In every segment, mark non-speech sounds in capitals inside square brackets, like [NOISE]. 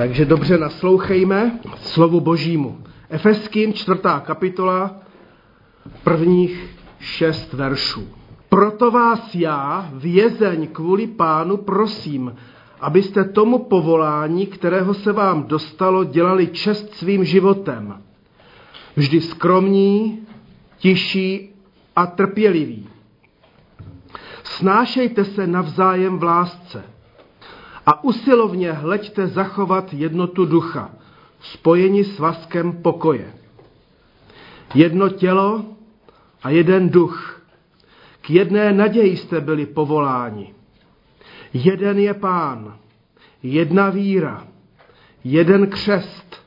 Takže dobře naslouchejme slovu Božímu. Efeským čtvrtá kapitola, prvních šest veršů. Proto vás já, vězeň kvůli pánu, prosím, abyste tomu povolání, kterého se vám dostalo, dělali čest svým životem. Vždy skromní, tiší a trpěliví. Snášejte se navzájem v lásce a usilovně hleďte zachovat jednotu ducha, spojení s vaskem pokoje. Jedno tělo a jeden duch. K jedné naději jste byli povoláni. Jeden je pán, jedna víra, jeden křest,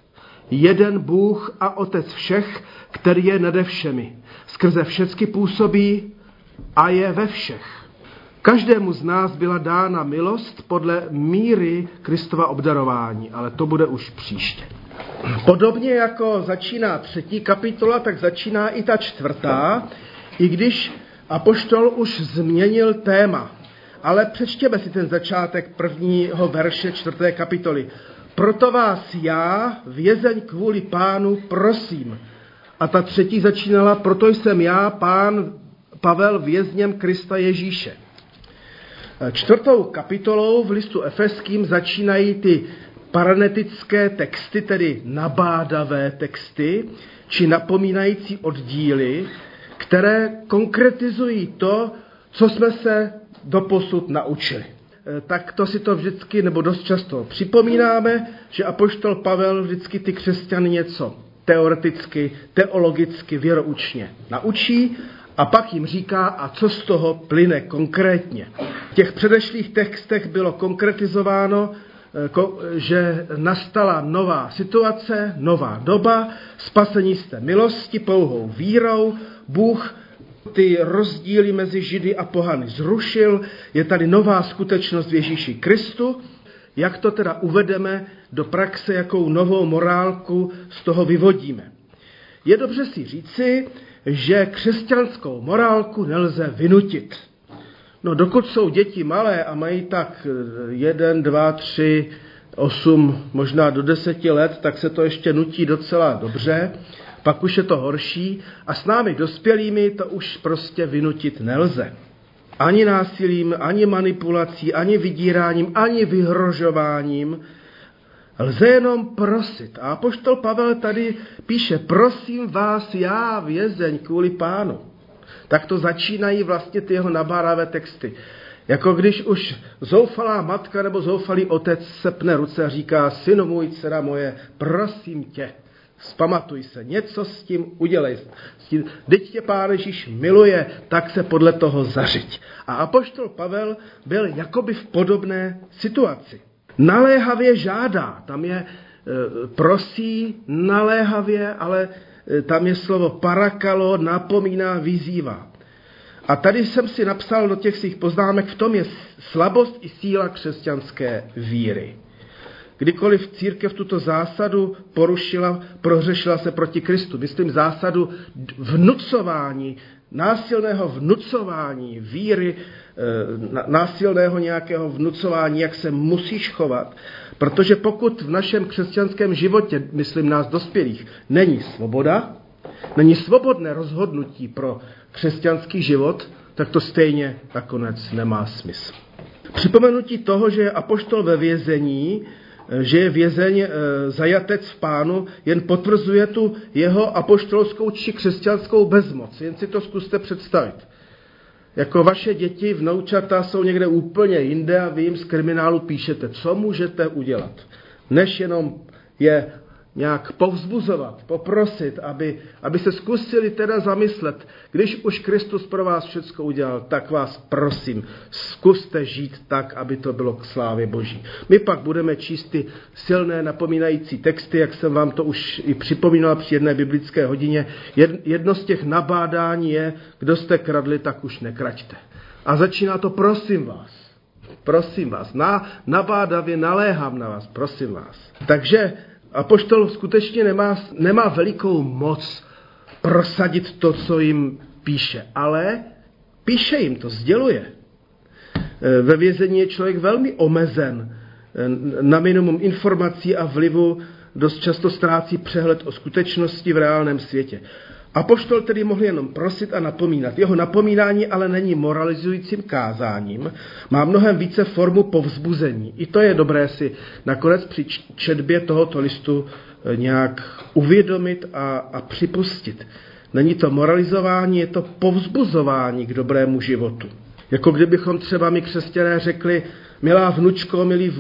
jeden Bůh a Otec všech, který je nade všemi. Skrze všecky působí a je ve všech. Každému z nás byla dána milost podle míry Kristova obdarování, ale to bude už příště. Podobně jako začíná třetí kapitola, tak začíná i ta čtvrtá, i když Apoštol už změnil téma. Ale přečtěme si ten začátek prvního verše čtvrté kapitoly. Proto vás já, vězeň kvůli pánu, prosím. A ta třetí začínala, proto jsem já, pán Pavel, vězněm Krista Ježíše. Čtvrtou kapitolou v listu Efeským začínají ty paranetické texty, tedy nabádavé texty, či napomínající oddíly, které konkretizují to, co jsme se doposud naučili. E, tak to si to vždycky, nebo dost často připomínáme, že apoštol Pavel vždycky ty křesťany něco teoreticky, teologicky, věroučně naučí a pak jim říká, a co z toho plyne konkrétně. V těch předešlých textech bylo konkretizováno, eh, že nastala nová situace, nová doba, spasení jste milosti pouhou vírou, Bůh ty rozdíly mezi Židy a pohany zrušil, je tady nová skutečnost v Ježíši Kristu, jak to teda uvedeme do praxe, jakou novou morálku z toho vyvodíme. Je dobře si říci, že křesťanskou morálku nelze vynutit. No dokud jsou děti malé a mají tak eh, jeden, dva, tři, osm, možná do deseti let, tak se to ještě nutí docela dobře, pak už je to horší a s námi dospělými to už prostě vynutit nelze. Ani násilím, ani manipulací, ani vydíráním, ani vyhrožováním, Lze jenom prosit. A poštol Pavel tady píše, prosím vás, já vězeň kvůli pánu. Tak to začínají vlastně ty jeho nabáravé texty. Jako když už zoufalá matka nebo zoufalý otec sepne ruce a říká, synu můj, dcera moje, prosím tě, Spamatuj se, něco s tím udělej. S tím, teď tě Pán Ježíš miluje, tak se podle toho zařiď. A apoštol Pavel byl jakoby v podobné situaci. Naléhavě žádá, tam je e, prosí naléhavě, ale e, tam je slovo parakalo, napomíná, vyzývá. A tady jsem si napsal do těch svých poznámek, v tom je slabost i síla křesťanské víry. Kdykoliv církev tuto zásadu porušila, prohřešila se proti Kristu. Myslím zásadu vnucování, násilného vnucování víry, násilného nějakého vnucování, jak se musíš chovat. Protože pokud v našem křesťanském životě, myslím nás dospělých, není svoboda, není svobodné rozhodnutí pro křesťanský život, tak to stejně nakonec nemá smysl. Připomenutí toho, že je apoštol ve vězení, že je vězeň eh, zajatec v pánu, jen potvrzuje tu jeho apoštolskou či křesťanskou bezmoc. Jen si to zkuste představit. Jako vaše děti, vnoučata jsou někde úplně jinde a vy jim z kriminálu píšete, co můžete udělat, než jenom je nějak povzbuzovat, poprosit, aby, aby se zkusili teda zamyslet, když už Kristus pro vás všechno udělal, tak vás prosím, zkuste žít tak, aby to bylo k slávě Boží. My pak budeme číst ty silné napomínající texty, jak jsem vám to už i připomínal při jedné biblické hodině. Jedno z těch nabádání je, kdo jste kradli, tak už nekraťte. A začíná to, prosím vás, prosím vás, na, nabádavě naléhám na vás, prosím vás. Takže Apoštol skutečně nemá, nemá velikou moc prosadit to, co jim píše, ale píše jim to, sděluje. E, ve vězení je člověk velmi omezen na minimum informací a vlivu dost často ztrácí přehled o skutečnosti v reálném světě. Apoštol tedy mohl jenom prosit a napomínat. Jeho napomínání ale není moralizujícím kázáním, má mnohem více formu povzbuzení. I to je dobré si nakonec při četbě tohoto listu eh, nějak uvědomit a, a připustit. Není to moralizování, je to povzbuzování k dobrému životu. Jako kdybychom třeba my křesťané řekli, milá vnučko, milý,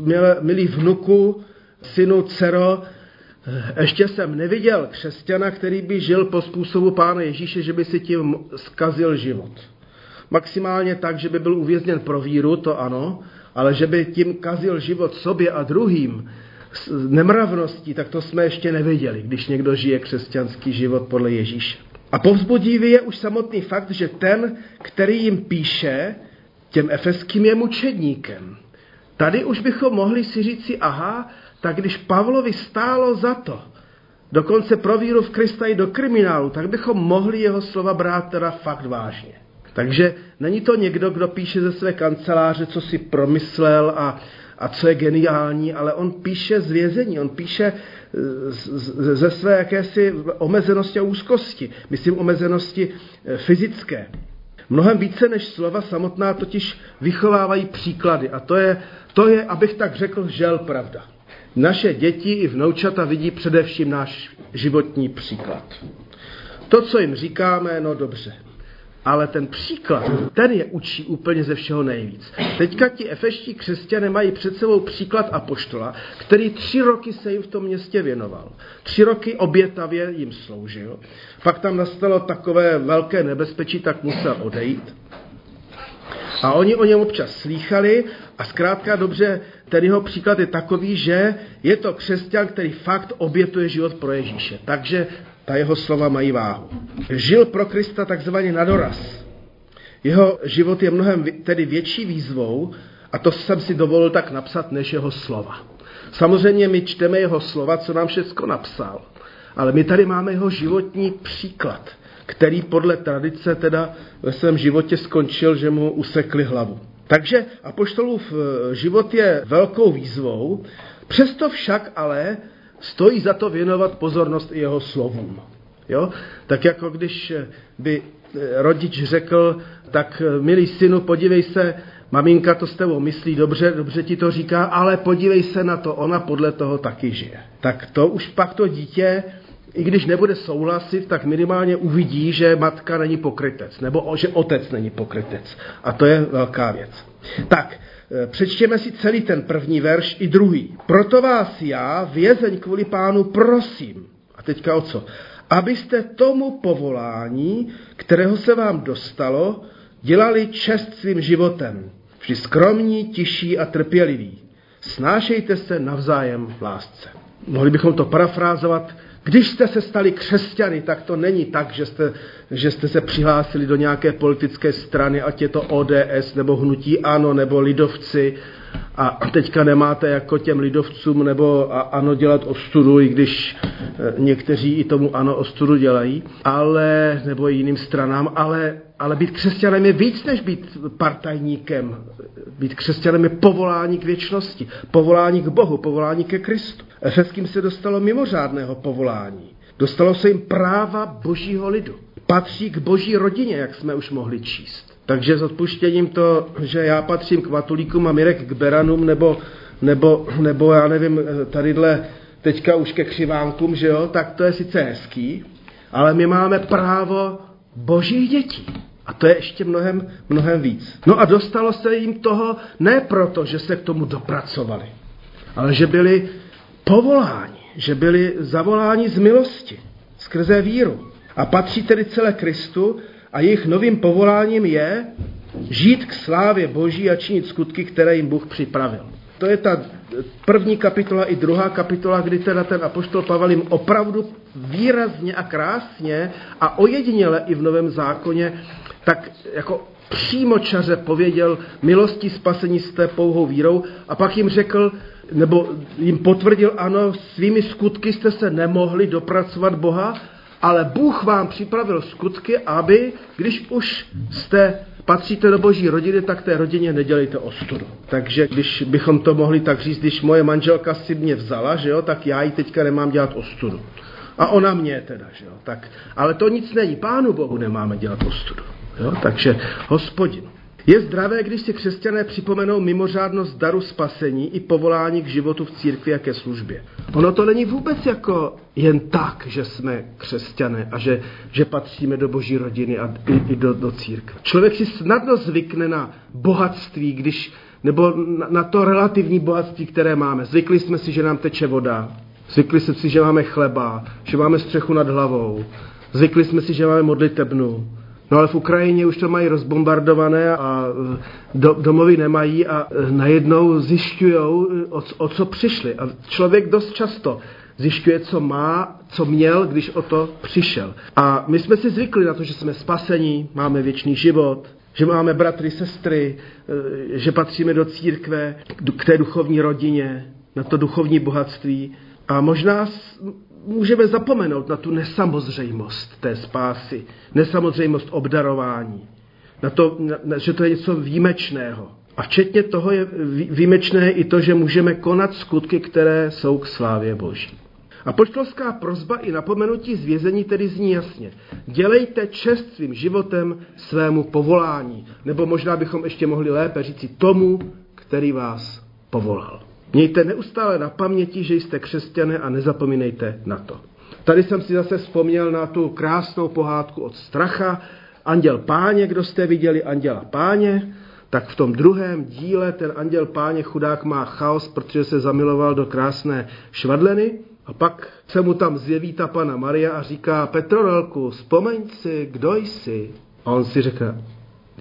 milý, milý vnuku, synu, dcero, ještě jsem neviděl křesťana, který by žil po způsobu Pána Ježíše, že by si tím zkazil život. Maximálně tak, že by byl uvězněn pro víru, to ano, ale že by tím kazil život sobě a druhým s nemravností, tak to jsme ještě neviděli, když někdo žije křesťanský život podle Ježíše. A povzbudivý je už samotný fakt, že ten, který jim píše, těm efeským je mučedníkem. Tady už bychom mohli si říci, aha, tak když Pavlovi stálo za to, dokonce pro víru v Krista i do kriminálu, tak bychom mohli jeho slova brát teda fakt vážně. Takže není to někdo, kdo píše ze své kanceláře, co si promyslel a, a co je geniální, ale on píše z vězení, on píše ze své jakési omezenosti a úzkosti, myslím omezenosti eh, fyzické. Mnohem více než slova samotná totiž vychovávají příklady a to je, to je abych tak řekl, žel pravda. Naše děti i vnoučata vidí především náš životní příklad. To, co jim říkáme, no dobře. Ale ten příklad, ten je učí úplně ze všeho nejvíc. Teďka ti efeští křesťané mají před sebou příklad apoštola, který tři roky se jim v tom městě věnoval. Tři roky obětavě jim sloužil. Pak tam nastalo takové velké nebezpečí, tak musel odejít. A oni o něm občas slýchali a zkrátka dobře, ten jeho příklad je takový, že je to křesťan, který fakt obětuje život pro Ježíše. Takže ta jeho slova mají váhu. Žil pro Krista takzvaně na doraz. Jeho život je mnohem tedy větší výzvou a to jsem si dovolil tak napsat, než jeho slova. Samozřejmě my čteme jeho slova, co nám všechno napsal. Ale my tady máme jeho životní příklad který podle tradice teda ve svém životě skončil, že mu usekli hlavu. Takže apoštolův eh, život je velkou výzvou, přesto však ale stojí za to věnovat pozornost i jeho slovům. Jo? Tak jako když by eh, rodič řekl, tak milý synu, podívej se, maminka to s tebou myslí dobře, dobře ti to říká, ale podívej se na to, ona podle toho taky žije. Tak to už pak to dítě i když nebude souhlasit, tak minimálně uvidí, že matka není pokrytec, nebo že otec není pokrytec. A to je velká věc. Tak, e, přečtěme si celý ten první verš i druhý. Proto vás já, vězeň kvůli pánu, prosím. A teďka o co? Abyste tomu povolání, kterého se vám dostalo, dělali čest svým životem. Vždy skromní, tiší a trpěliví. Snášejte se navzájem v lásce. Mohli bychom to parafrázovat když jste se stali křesťany, tak to není tak, že jste, že jste se přihlásili do nějaké politické strany, ať je to ODS, nebo Hnutí Ano, nebo Lidovci, a teďka nemáte jako těm lidovcům nebo ano dělat ostudu, i když e, někteří i tomu ano ostudu dělají, ale, nebo jiným stranám, ale, ale být křesťanem je víc než být partajníkem. Být křesťanem je povolání k věčnosti, povolání k Bohu, povolání ke Kristu. Efeským se dostalo mimořádného povolání. Dostalo se jim práva božího lidu. Patří k boží rodině, jak jsme už mohli číst. Takže s odpuštěním to, že já patřím k Matulíkům a Mirek k Beranům, nebo, nebo, nebo já nevím, tadyhle teďka už ke křivánkům, že jo, tak to je sice hezký, ale my máme právo božích dětí. A to je ještě mnohem, mnohem víc. No a dostalo se jim toho ne proto, že se k tomu dopracovali, ale že byli povoláni, že byli zavoláni z milosti, skrze víru. A patří tedy celé Kristu a jejich novým povoláním je žít k slávě Boží a činit skutky, které jim Bůh připravil. To je ta první kapitola i druhá kapitola, kdy teda ten apoštol Pavel jim opravdu výrazně a krásně a ojediněle i v Novém zákoně tak jako přímočaře pověděl milosti spasení té pouhou vírou a pak jim řekl, nebo jim potvrdil, ano, svými skutky jste se nemohli dopracovat Boha, ale Bůh vám připravil skutky, aby, když už jste patříte do boží rodiny, tak té rodině nedělejte ostudu. Takže když bychom to mohli tak říct, když moje manželka si mě vzala, že jo, tak já ji teďka nemám dělat ostudu. A ona mě teda, že jo. Tak, ale to nic není. Pánu Bohu nemáme dělat ostudu. Jo? Takže hospodin. Je zdravé, když si křesťané připomenou mimořádnost daru spasení i povolání k životu v církvi a ke službě. Ono to není vůbec jako jen tak, že jsme křesťané a že, že patříme do boží rodiny a i, i do, do církve. Člověk si snadno zvykne na bohatství, když, nebo na, na to relativní bohatství, které máme. Zvykli jsme si, že nám teče voda, zvykli jsme si, že máme chleba, že máme střechu nad hlavou, zvykli jsme si, že máme modlitebnu, No ale v Ukrajině už to mají rozbombardované a e, do, domovy nemají a e, najednou zjišťují, e, o, o co přišli. A člověk dost často zjišťuje, co má, co měl, když o to přišel. A my jsme si zvykli na to, že jsme spasení, máme věčný život, že máme bratry, sestry, že patříme do církve, k té duchovní rodině, na to duchovní bohatství. A možná můžeme zapomenout na tu nesamozřejmost té spásy, nesamozřejmost obdarování, na to, na, že to je něco výjimečného. A včetně toho je výjimečné i to, že můžeme konat skutky, které jsou k slávě Boží. A poštolská prozba i napomenutí zvězení tedy zní jasně. Dělejte čest svým životem svému povolání. Nebo možná bychom ještě mohli lépe říci tomu, který vás povolal. Mějte neustále na paměti, že jste křesťané a nezapomínejte na to. Tady jsem si zase vzpomněl na tu krásnou pohádku od Stracha, Anděl páně, kdo jste viděli Anděla páně, tak v tom druhém díle ten anděl páně chudák má chaos, protože se zamiloval do krásné švadleny a pak se mu tam zjeví ta pana Maria a říká Petrorelku, vzpomeň si, kdo jsi. A on si říká,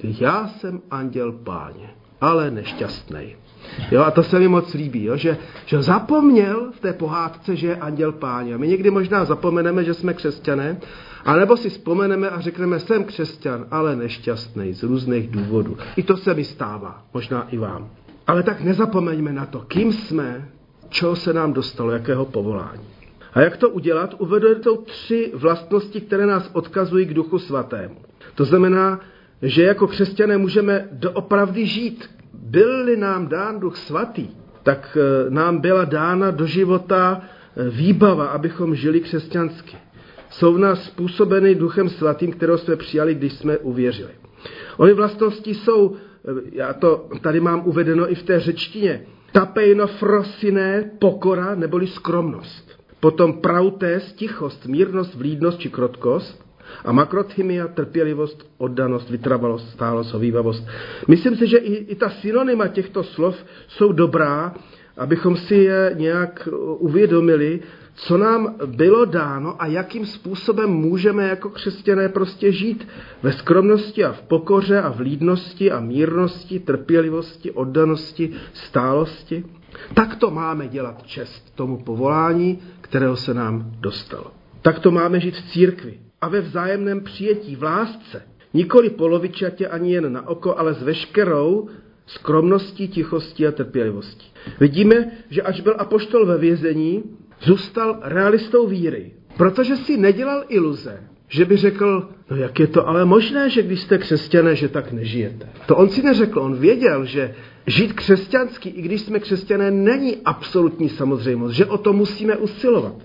já jsem anděl páně, ale nešťastný. Jo, a to se mi moc líbí, jo, že, že zapomněl v té pohádce, že je anděl páně. My někdy možná zapomeneme, že jsme křesťané, anebo si vzpomeneme a řekneme, jsem křesťan, ale nešťastný z různých důvodů. I to se mi stává, možná i vám. Ale tak nezapomeňme na to, kým jsme, čeho se nám dostalo, jakého povolání. A jak to udělat? Uvedu to tři vlastnosti, které nás odkazují k Duchu Svatému. To znamená, že jako křesťané můžeme doopravdy žít byl-li nám dán Duch Svatý, tak eh, nám byla dána do života eh, výbava, abychom žili křesťansky. Jsou v nás způsobeny Duchem Svatým, kterého jsme přijali, když jsme uvěřili. Ony vlastnosti jsou, eh, já to tady mám uvedeno i v té řečtině, tapejno frosiné, pokora neboli skromnost. Potom prautés, tichost, mírnost, vlídnost či krotkost. A makrothymia, trpělivost, oddanost, vytrvalost, stálost, ovývavost. Myslím si, že i, i ta synonyma těchto slov jsou dobrá, abychom si je nějak uvědomili, co nám bylo dáno a jakým způsobem můžeme jako křesťané prostě žít ve skromnosti a v pokoře a v lídnosti a mírnosti, trpělivosti, oddanosti, stálosti. Tak to máme dělat čest tomu povolání, kterého se nám dostalo. Tak to máme žít v církvi a ve vzájemném přijetí, v lásce. Nikoli polovičatě ani jen na oko, ale s veškerou skromností, tichostí a trpělivostí. Vidíme, že až byl apoštol ve vězení, zůstal realistou víry, protože si nedělal iluze, že by řekl, no jak je to ale možné, že když jste křesťané, že tak nežijete. To on si neřekl, on věděl, že žít křesťansky, i když jsme křesťané, není absolutní samozřejmost, že o to musíme usilovat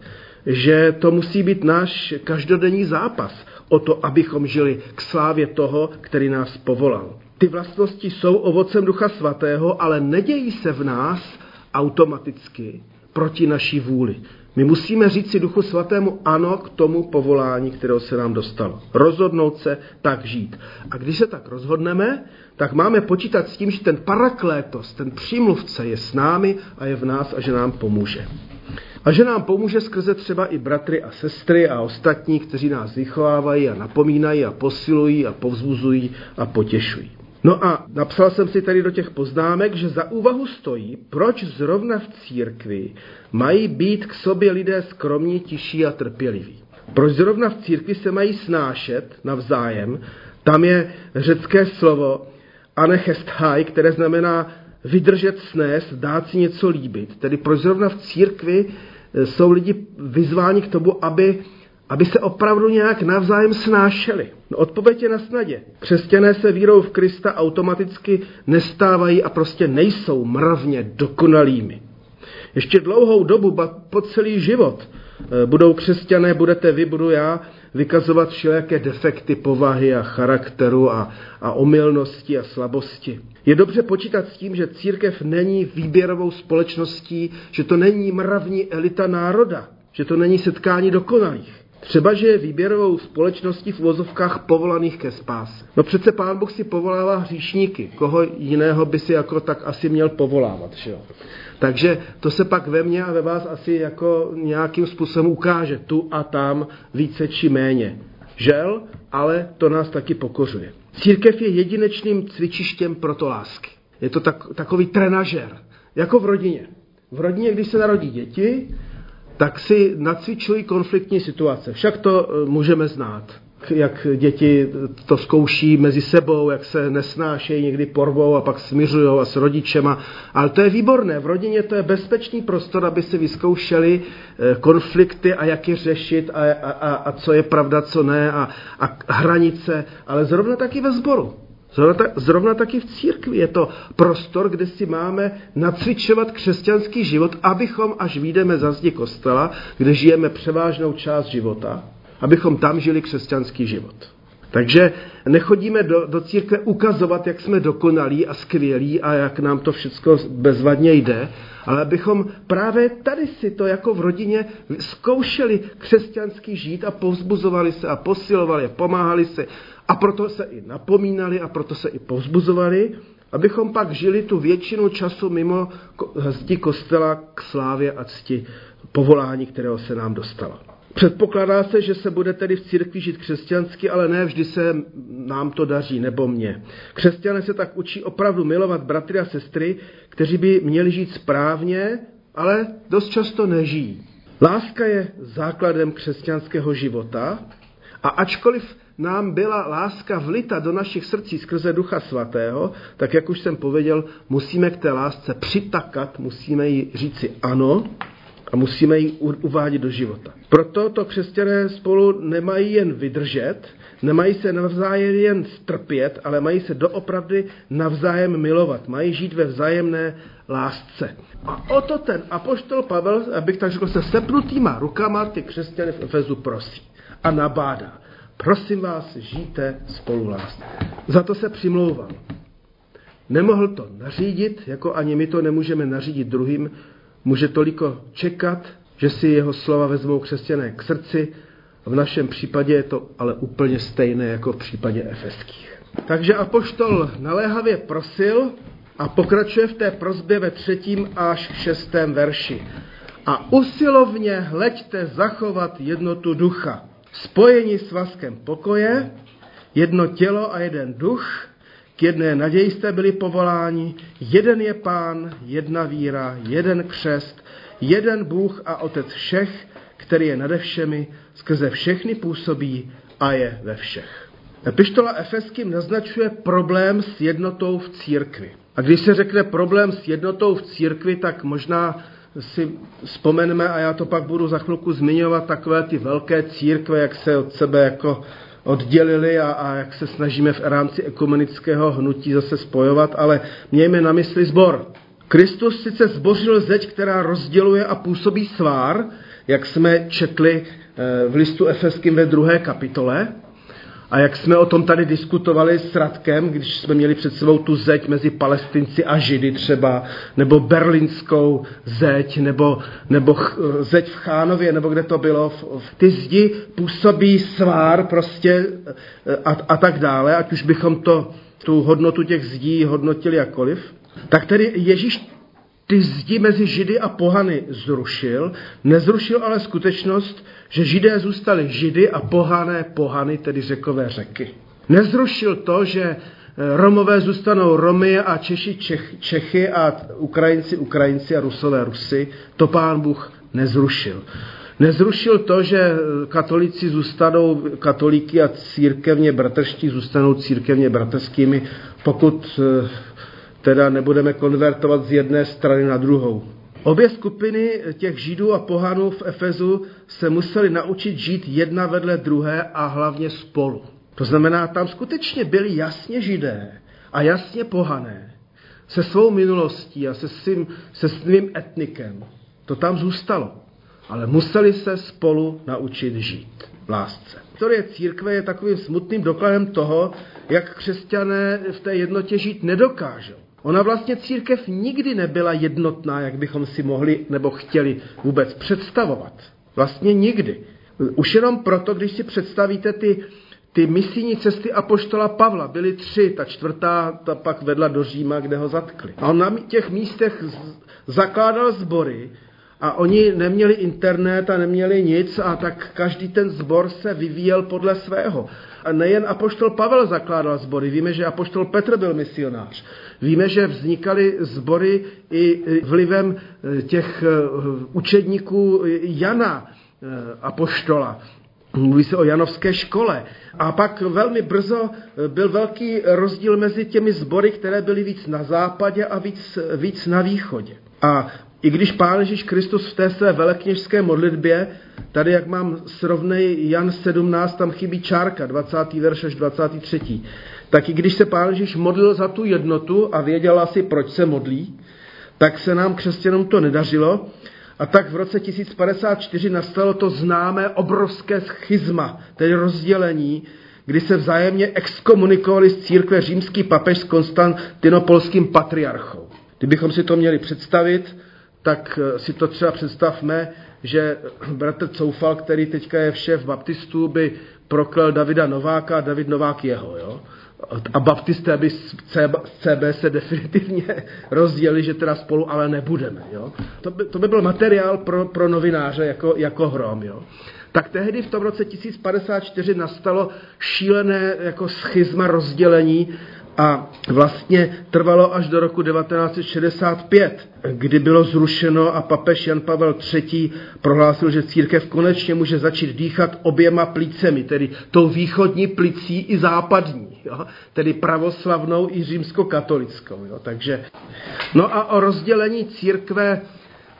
že to musí být náš každodenní zápas o to, abychom žili k slávě toho, který nás povolal. Ty vlastnosti jsou ovocem Ducha Svatého, ale nedějí se v nás automaticky proti naší vůli. My musíme říct si Duchu Svatému ano k tomu povolání, kterého se nám dostalo. Rozhodnout se tak žít. A když se tak rozhodneme, tak máme počítat s tím, že ten paraklétos, ten přímluvce je s námi a je v nás a že nám pomůže. A že nám pomůže skrze třeba i bratry a sestry a ostatní, kteří nás vychovávají a napomínají a posilují a povzbuzují a potěšují. No a napsal jsem si tady do těch poznámek, že za úvahu stojí, proč zrovna v církvi mají být k sobě lidé skromní, tiší a trpěliví. Proč zrovna v církvi se mají snášet navzájem? Tam je řecké slovo anechesthai, které znamená vydržet snést, dát si něco líbit. Tedy proč zrovna v církvi jsou lidi vyzváni k tomu, aby, aby se opravdu nějak navzájem snášeli. No, odpověď je na snadě. Křesťané se vírou v Krista automaticky nestávají a prostě nejsou mravně dokonalými. Ještě dlouhou dobu, po celý život, eh, budou křesťané, budete vy, budu já, vykazovat všelijaké defekty povahy a charakteru a, a omylnosti a slabosti. Je dobře počítat s tím, že církev není výběrovou společností, že to není mravní elita národa, že to není setkání dokonalých. Třeba, že je výběrovou společností v vozovkách povolaných ke spáse. No přece pán Bůh si povolává hříšníky. Koho jiného by si jako tak asi měl povolávat, že jo? Takže to se pak ve mně a ve vás asi jako nějakým způsobem ukáže tu a tam více či méně. Žel, ale to nás taky pokořuje. Církev je jedinečným cvičištěm proto lásky. Je to tak, takový trenažer, jako v rodině. V rodině, když se narodí děti, tak si nacvičují konfliktní situace. Však to e, můžeme znát. Jak děti to zkouší mezi sebou, jak se nesnášejí, někdy porvou a pak smiřují a s rodičema. Ale to je výborné. V rodině to je bezpečný prostor, aby si vyzkoušeli e, konflikty a jak je řešit a, a, a, a co je pravda, co ne a, a hranice. Ale zrovna taky ve sboru. Zrovna, tak, zrovna taky v církvi je to prostor, kde si máme nacvičovat křesťanský život, abychom, až výjdeme za zdi kostela, kde žijeme převážnou část života, abychom tam žili křesťanský život. Takže nechodíme do, do církve ukazovat, jak jsme dokonalí a skvělí a jak nám to všechno bezvadně jde, ale abychom právě tady si to jako v rodině zkoušeli křesťanský žít a povzbuzovali se a posilovali a pomáhali se a proto se i napomínali a proto se i povzbuzovali, abychom pak žili tu většinu času mimo zdi kostela k slávě a cti povolání, kterého se nám dostalo. Předpokládá se, že se bude tedy v církvi žít křesťansky, ale ne vždy se nám to daří, nebo mě. Křesťané se tak učí opravdu milovat bratry a sestry, kteří by měli žít správně, ale dost často nežijí. Láska je základem křesťanského života a ačkoliv nám byla láska vlita do našich srdcí skrze Ducha Svatého, tak jak už jsem pověděl, musíme k té lásce přitakat, musíme jí říci ano a musíme ji uvádět do života. Proto to křesťané spolu nemají jen vydržet, nemají se navzájem jen strpět, ale mají se doopravdy navzájem milovat, mají žít ve vzájemné lásce. A o to ten apoštol Pavel, abych tak řekl, se sepnutýma rukama ty křesťany v Efezu prosí a nabádá. Prosím vás, žijte spolu lásku. Za to se přimlouvám. Nemohl to nařídit, jako ani my to nemůžeme nařídit druhým. Může toliko čekat, že si jeho slova vezmou křesťané k srdci. V našem případě je to ale úplně stejné jako v případě efeských. Takže apoštol naléhavě prosil a pokračuje v té prozbě ve třetím až šestém verši. A usilovně hleďte zachovat jednotu ducha spojení s svazkem pokoje, jedno tělo a jeden duch, k jedné naději jste byli povoláni, jeden je pán, jedna víra, jeden křest, jeden Bůh a Otec všech, který je nade všemi, skrze všechny působí a je ve všech. Epištola Efeským naznačuje problém s jednotou v církvi. A když se řekne problém s jednotou v církvi, tak možná si vzpomeneme, a já to pak budu za chvilku zmiňovat, takové ty velké církve, jak se od sebe jako oddělili a, a jak se snažíme v rámci ekumenického hnutí zase spojovat, ale mějme na mysli zbor. Kristus sice zbořil zeď, která rozděluje a působí svár, jak jsme četli eh, v listu Efeským ve druhé kapitole, a jak jsme o tom tady diskutovali s Radkem, když jsme měli před sebou tu zeď mezi palestinci a židy třeba, nebo berlínskou zeď, nebo, nebo ch, zeď v Chánově, nebo kde to bylo. Ty zdi působí svár prostě a, a tak dále, ať už bychom to, tu hodnotu těch zdí hodnotili jakkoliv. Tak tedy Ježíš ty zdi mezi Židy a pohany zrušil, nezrušil ale skutečnost, že Židé zůstali Židy a pohané pohany, tedy řekové řeky. Nezrušil to, že eh, Romové zůstanou Romy a Češi Čech, Čechy a Ukrajinci Ukrajinci a Rusové Rusy. To pán Bůh nezrušil. Nezrušil to, že eh, katolíci zůstanou katolíky a církevně bratrští zůstanou církevně bratrskými, pokud eh, teda nebudeme konvertovat z jedné strany na druhou. Obě skupiny těch židů a pohanů v Efezu se museli naučit žít jedna vedle druhé a hlavně spolu. To znamená, tam skutečně byli jasně židé a jasně pohané se svou minulostí a se svým, se svým etnikem. To tam zůstalo. Ale museli se spolu naučit žít v lásce. Historie církve je takovým smutným dokladem toho, jak křesťané v té jednotě žít nedokážou. Ona vlastně církev nikdy nebyla jednotná, jak bychom si mohli nebo chtěli vůbec představovat. Vlastně nikdy. Už jenom proto, když si představíte ty, ty misijní cesty apoštola Pavla, byly tři, ta čtvrtá ta pak vedla do Říma, kde ho zatkli. A on na těch místech zakládal sbory, a oni neměli internet a neměli nic a tak každý ten sbor se vyvíjel podle svého. A nejen apoštol Pavel zakládal sbory, víme, že apoštol Petr byl misionář. Víme, že vznikaly sbory i vlivem eh, těch eh, učedníků Jana eh, apoštola. Mluví se o Janovské škole. A pak velmi brzo byl velký rozdíl mezi těmi sbory, které byly víc na západě a víc, víc na východě. A i když Pán Ježíš Kristus v té své velekněžské modlitbě, tady jak mám srovnej Jan 17, tam chybí čárka, 20. verš až 23. Tak i když se Pán Ježíš modlil za tu jednotu a věděl asi, proč se modlí, tak se nám křesťanům to nedařilo. A tak v roce 1054 nastalo to známé obrovské schizma, tedy rozdělení, kdy se vzájemně exkomunikovali z církve římský papež s konstantinopolským patriarchou. Kdybychom si to měli představit, tak eh, si to třeba představme, že [CLEARS THROAT] bratr Coufal, který teďka je šéf baptistů, by proklel Davida Nováka a David Novák jeho. Jo? A baptisté aby z CB se definitivně [LAUGHS] rozdělili, že teda spolu ale nebudeme. Jo? To, by, to by byl materiál pro, pro novináře jako, jako hrom. Jo? Tak tehdy v tom roce 1054 nastalo šílené jako schizma rozdělení a vlastně trvalo až do roku 1965, kdy bylo zrušeno a papež Jan Pavel III. prohlásil, že církev konečně může začít dýchat oběma plícemi, tedy tou východní plicí i západní, jo? tedy pravoslavnou i římskokatolickou. Jo? Takže, no a o rozdělení církve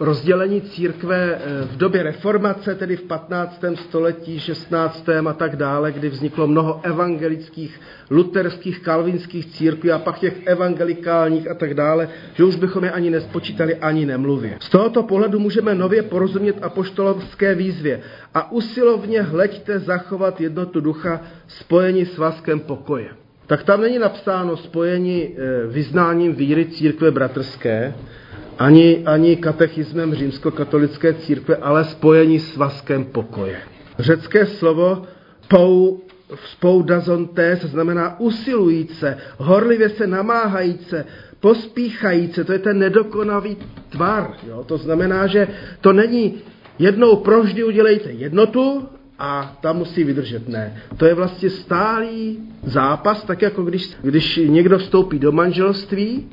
rozdělení církve eh, v době reformace, tedy v 15. století, 16. a tak dále, kdy vzniklo mnoho evangelických, luterských, kalvinských církví a pak těch evangelikálních a tak dále, že už bychom je ani nespočítali, ani nemluvě. Z tohoto pohledu můžeme nově porozumět apoštolovské výzvě a usilovně hleďte zachovat jednotu ducha spojení s vaskem pokoje. Tak tam není napsáno spojení eh, vyznáním víry církve bratrské, ani, ani katechismem římskokatolické církve, ale spojení s vaskem pokoje. Řecké slovo pou, spoudazontés znamená usilujíce, horlivě se namáhajíce, pospíchajíce, to je ten nedokonavý tvar. Jo? To znamená, že to není jednou provždy udělejte jednotu a ta musí vydržet. Ne. To je vlastně stálý zápas, tak jako když, když někdo vstoupí do manželství,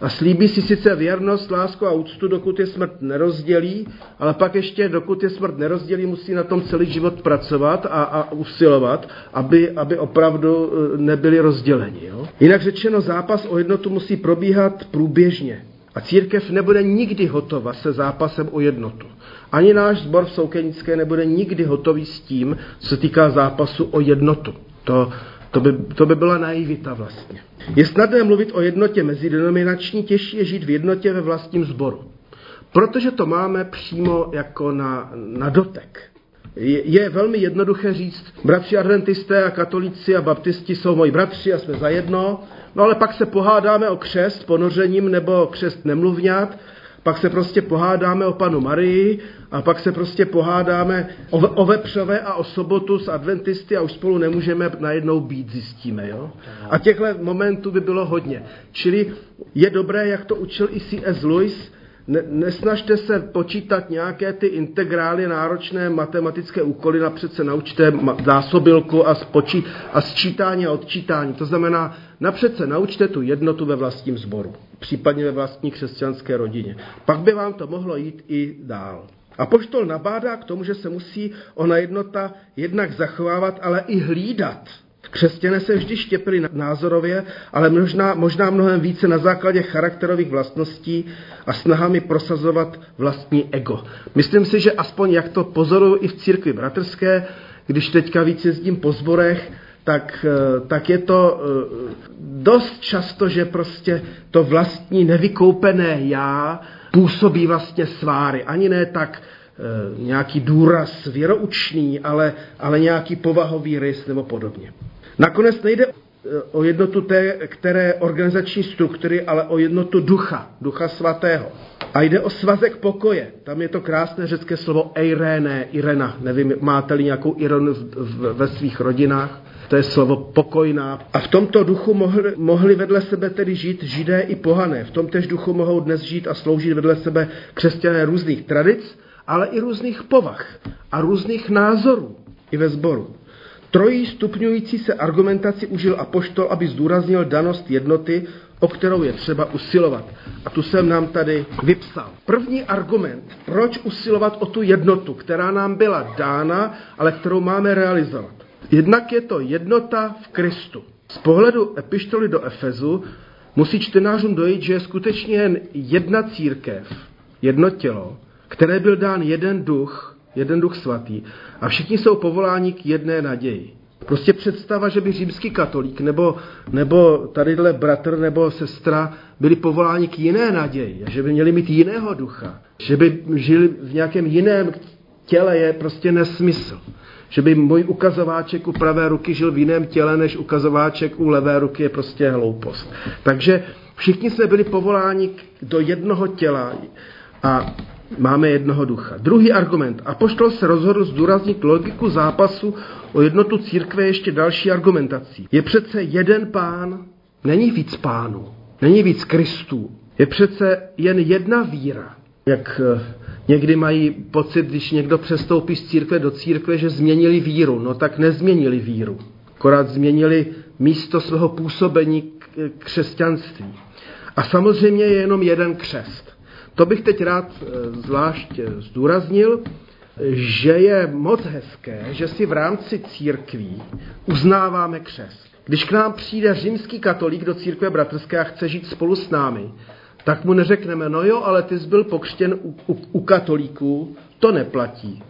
a slíbí si sice věrnost, lásku a úctu, dokud je smrt nerozdělí, ale pak ještě, dokud je smrt nerozdělí, musí na tom celý život pracovat a, a usilovat, aby, aby opravdu e, nebyli rozděleni. Jo? Jinak řečeno, zápas o jednotu musí probíhat průběžně. A církev nebude nikdy hotova se zápasem o jednotu. Ani náš sbor v Soukenické nebude nikdy hotový s tím, co se týká zápasu o jednotu. To, to, by, to by byla naivita vlastně. Je snadné mluvit o jednotě mezidenominační, těžší je žít v jednotě ve vlastním sboru. Protože to máme přímo jako na, na dotek. Je, je velmi jednoduché říct, bratři adventisté a katolíci a baptisti jsou moji bratři a jsme za jedno, no ale pak se pohádáme o křest ponořením nebo křest nemluvňat pak se prostě pohádáme o panu Marii a pak se prostě pohádáme o, o vepřové a o sobotu s adventisty a už spolu nemůžeme najednou být, zjistíme. Jo? A těchto momentů by bylo hodně. Čili je dobré, jak to učil i C.S. Lewis, ne, nesnažte se počítat nějaké ty integrály náročné matematické úkoly, napřed se naučte zásobilku a, spočí, a sčítání a odčítání. To znamená, napřed se naučte tu jednotu ve vlastním sboru, případně ve vlastní křesťanské rodině. Pak by vám to mohlo jít i dál. A poštol nabádá k tomu, že se musí ona jednota jednak zachovávat, ale i hlídat. Křesťané se vždy štěpili názorově, ale možná, možná mnohem více na základě charakterových vlastností a snahami prosazovat vlastní ego. Myslím si, že aspoň jak to pozoruju i v církvi bratrské, když teďka víc jezdím po zborech, tak, eh, tak je to eh, dost často, že prostě to vlastní nevykoupené já působí vlastně sváry. Ani ne tak e, nějaký důraz věroučný, ale, ale nějaký povahový rys nebo podobně. Nakonec nejde e, o jednotu té, které organizační struktury, ale o jednotu ducha, ducha svatého. A jde o svazek pokoje. Tam je to krásné řecké slovo eirené, irena. Nevím, máte-li nějakou ironu ve svých rodinách to je slovo pokojná. A v tomto duchu mohli, mohli vedle sebe tedy žít židé i pohané. V tom tež duchu mohou dnes žít a sloužit vedle sebe křesťané různých tradic, ale i různých povah a různých názorů i ve sboru. Trojí stupňující se argumentaci užil apoštol, aby zdůraznil danost jednoty, o kterou je třeba usilovat. A tu jsem nám tady vypsal. První argument, proč usilovat o tu jednotu, která nám byla dána, ale kterou máme realizovat. Jednak je to jednota v Kristu. Z pohledu epištoly do Efezu musí čtenářům dojít, že je skutečně jen jedna církev, jedno tělo, které byl dán jeden duch, jeden duch svatý a všichni jsou povoláni k jedné naději. Prostě představa, že by římský katolík nebo, nebo tadyhle bratr nebo sestra byli povoláni k jiné naději, že by měli mít jiného ducha, že by žili v nějakém jiném těle, je prostě nesmysl. Že by můj ukazováček u pravé ruky žil v jiném těle, než ukazováček u levé ruky je prostě hloupost. Takže všichni jsme byli povoláni do jednoho těla a máme jednoho ducha. Druhý argument. Apoštol se rozhodl zdůraznit logiku zápasu o jednotu církve ještě další argumentací. Je přece jeden pán, není víc pánů, není víc Kristů. Je přece jen jedna víra. Jak eh, Někdy mají pocit, když někdo přestoupí z církve do církve, že změnili víru. No tak nezměnili víru. Akorát změnili místo svého působení k křesťanství. A samozřejmě je jenom jeden křest. To bych teď rád e, zvlášť e, zdůraznil, že je moc hezké, že si v rámci církví uznáváme křest. Když k nám přijde římský katolík do církve bratrské a chce žít spolu s námi, tak mu neřekneme, no jo, ale ty jsi byl pokřtěn u, u, u katolíků, to neplatí.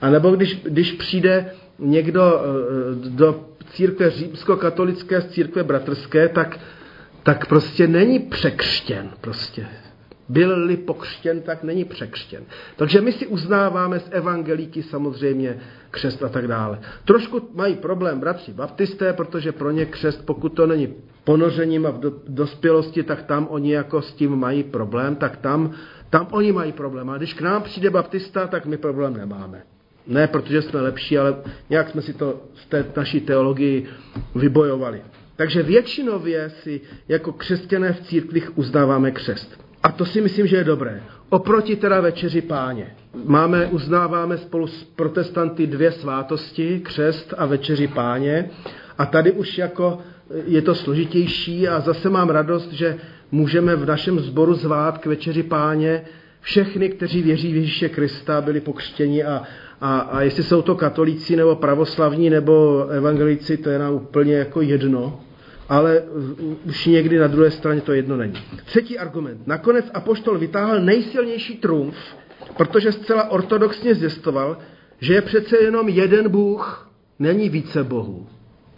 A nebo když, když přijde někdo eh, do církve římsko-katolické z církve bratrské, tak, tak prostě není překřtěn. Prostě. Byl-li pokřtěn, tak není překřtěn. Takže my si uznáváme z evangelíky samozřejmě křest a tak dále. Trošku mají problém bratři baptisté, protože pro ně křest, pokud to není ponořením a v dospělosti, tak tam oni jako s tím mají problém, tak tam, tam oni mají problém. A když k nám přijde baptista, tak my problém nemáme. Ne, protože jsme lepší, ale nějak jsme si to v té naší teologii vybojovali. Takže většinově si jako křesťané v církvích uznáváme křest. A to si myslím, že je dobré. Oproti teda večeři páně. Máme, uznáváme spolu s protestanty dvě svátosti, křest a večeři páně. A tady už jako je to složitější a zase mám radost, že můžeme v našem sboru zvát k večeři páně všechny, kteří věří v Ježíše Krista, byli pokřtěni a, a, a jestli jsou to katolíci nebo pravoslavní nebo evangelici, to je nám úplně jako jedno ale už někdy na druhé straně to jedno není. Třetí argument. Nakonec Apoštol vytáhl nejsilnější trumf, protože zcela ortodoxně zjistoval, že je přece jenom jeden Bůh, není více bohů.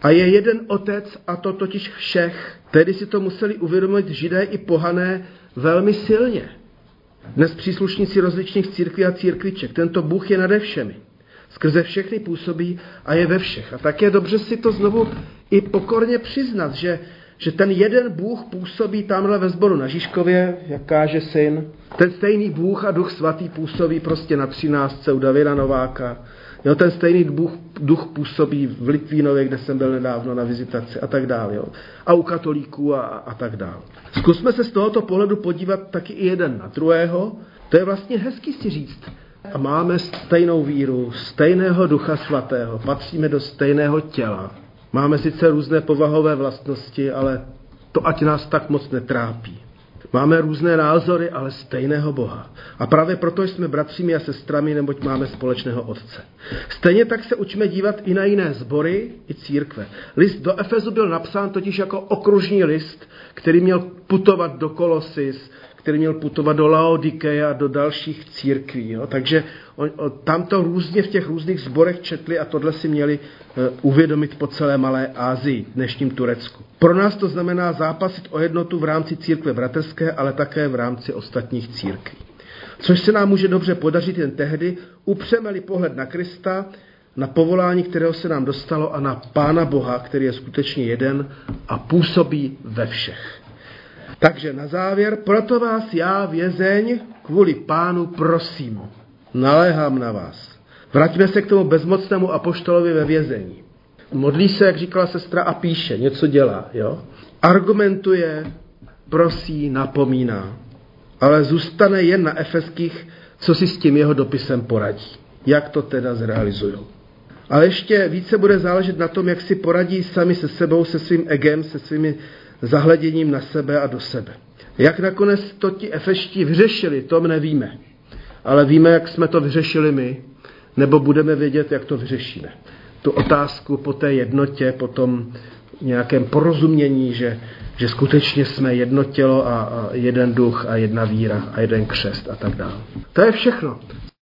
A je jeden otec, a to totiž všech. Tedy si to museli uvědomit židé i pohané velmi silně. Dnes příslušníci rozličných církví a církviček. Tento Bůh je nade všemi. Skrze všechny působí a je ve všech. A tak je dobře si to znovu i pokorně přiznat, že, že ten jeden Bůh působí tamhle ve sboru na Žižkově, jak káže syn. Ten stejný Bůh a Duch Svatý působí prostě na třináctce u Davida Nováka. Jo, ten stejný Bůh, duch působí v Litvínově, kde jsem byl nedávno na vizitaci a tak dále. Jo. A u katolíků a, a tak dále. Zkusme se z tohoto pohledu podívat taky i jeden na druhého. To je vlastně hezký si říct. A máme stejnou víru, stejného ducha svatého, patříme do stejného těla. Máme sice různé povahové vlastnosti, ale to ať nás tak moc netrápí. Máme různé názory, ale stejného Boha. A právě proto jsme bratřími a sestrami, neboť máme společného Otce. Stejně tak se učíme dívat i na jiné sbory i církve. List do Efezu byl napsán totiž jako okružní list, který měl putovat do Kolosis, který měl putovat do Laodikeje a do dalších církví. Jo. Takže on, on, tam to různě v těch různých zborech četli a tohle si měli uh, uvědomit po celé Malé Ázii, dnešním Turecku. Pro nás to znamená zápasit o jednotu v rámci církve bratrské, ale také v rámci ostatních církví. Což se nám může dobře podařit jen tehdy, upřeme-li pohled na Krista, na povolání, kterého se nám dostalo a na Pána Boha, který je skutečně jeden a působí ve všech. Takže na závěr, proto vás já, vězeň, kvůli pánu prosím, naléhám na vás. Vraťme se k tomu bezmocnému apoštolovi ve vězení. Modlí se, jak říkala sestra, a píše, něco dělá. Jo? Argumentuje, prosí, napomíná. Ale zůstane jen na efeských, co si s tím jeho dopisem poradí. Jak to teda zrealizují. Ale ještě více bude záležet na tom, jak si poradí sami se sebou, se svým egem, se svými zahleděním na sebe a do sebe. Jak nakonec to ti efeští vyřešili, to nevíme. Ale víme, jak jsme to vyřešili my, nebo budeme vědět, jak to vyřešíme. Tu otázku po té jednotě, po tom nějakém porozumění, že, že skutečně jsme jedno tělo a, a jeden duch a jedna víra a jeden křest a tak dále. To je všechno.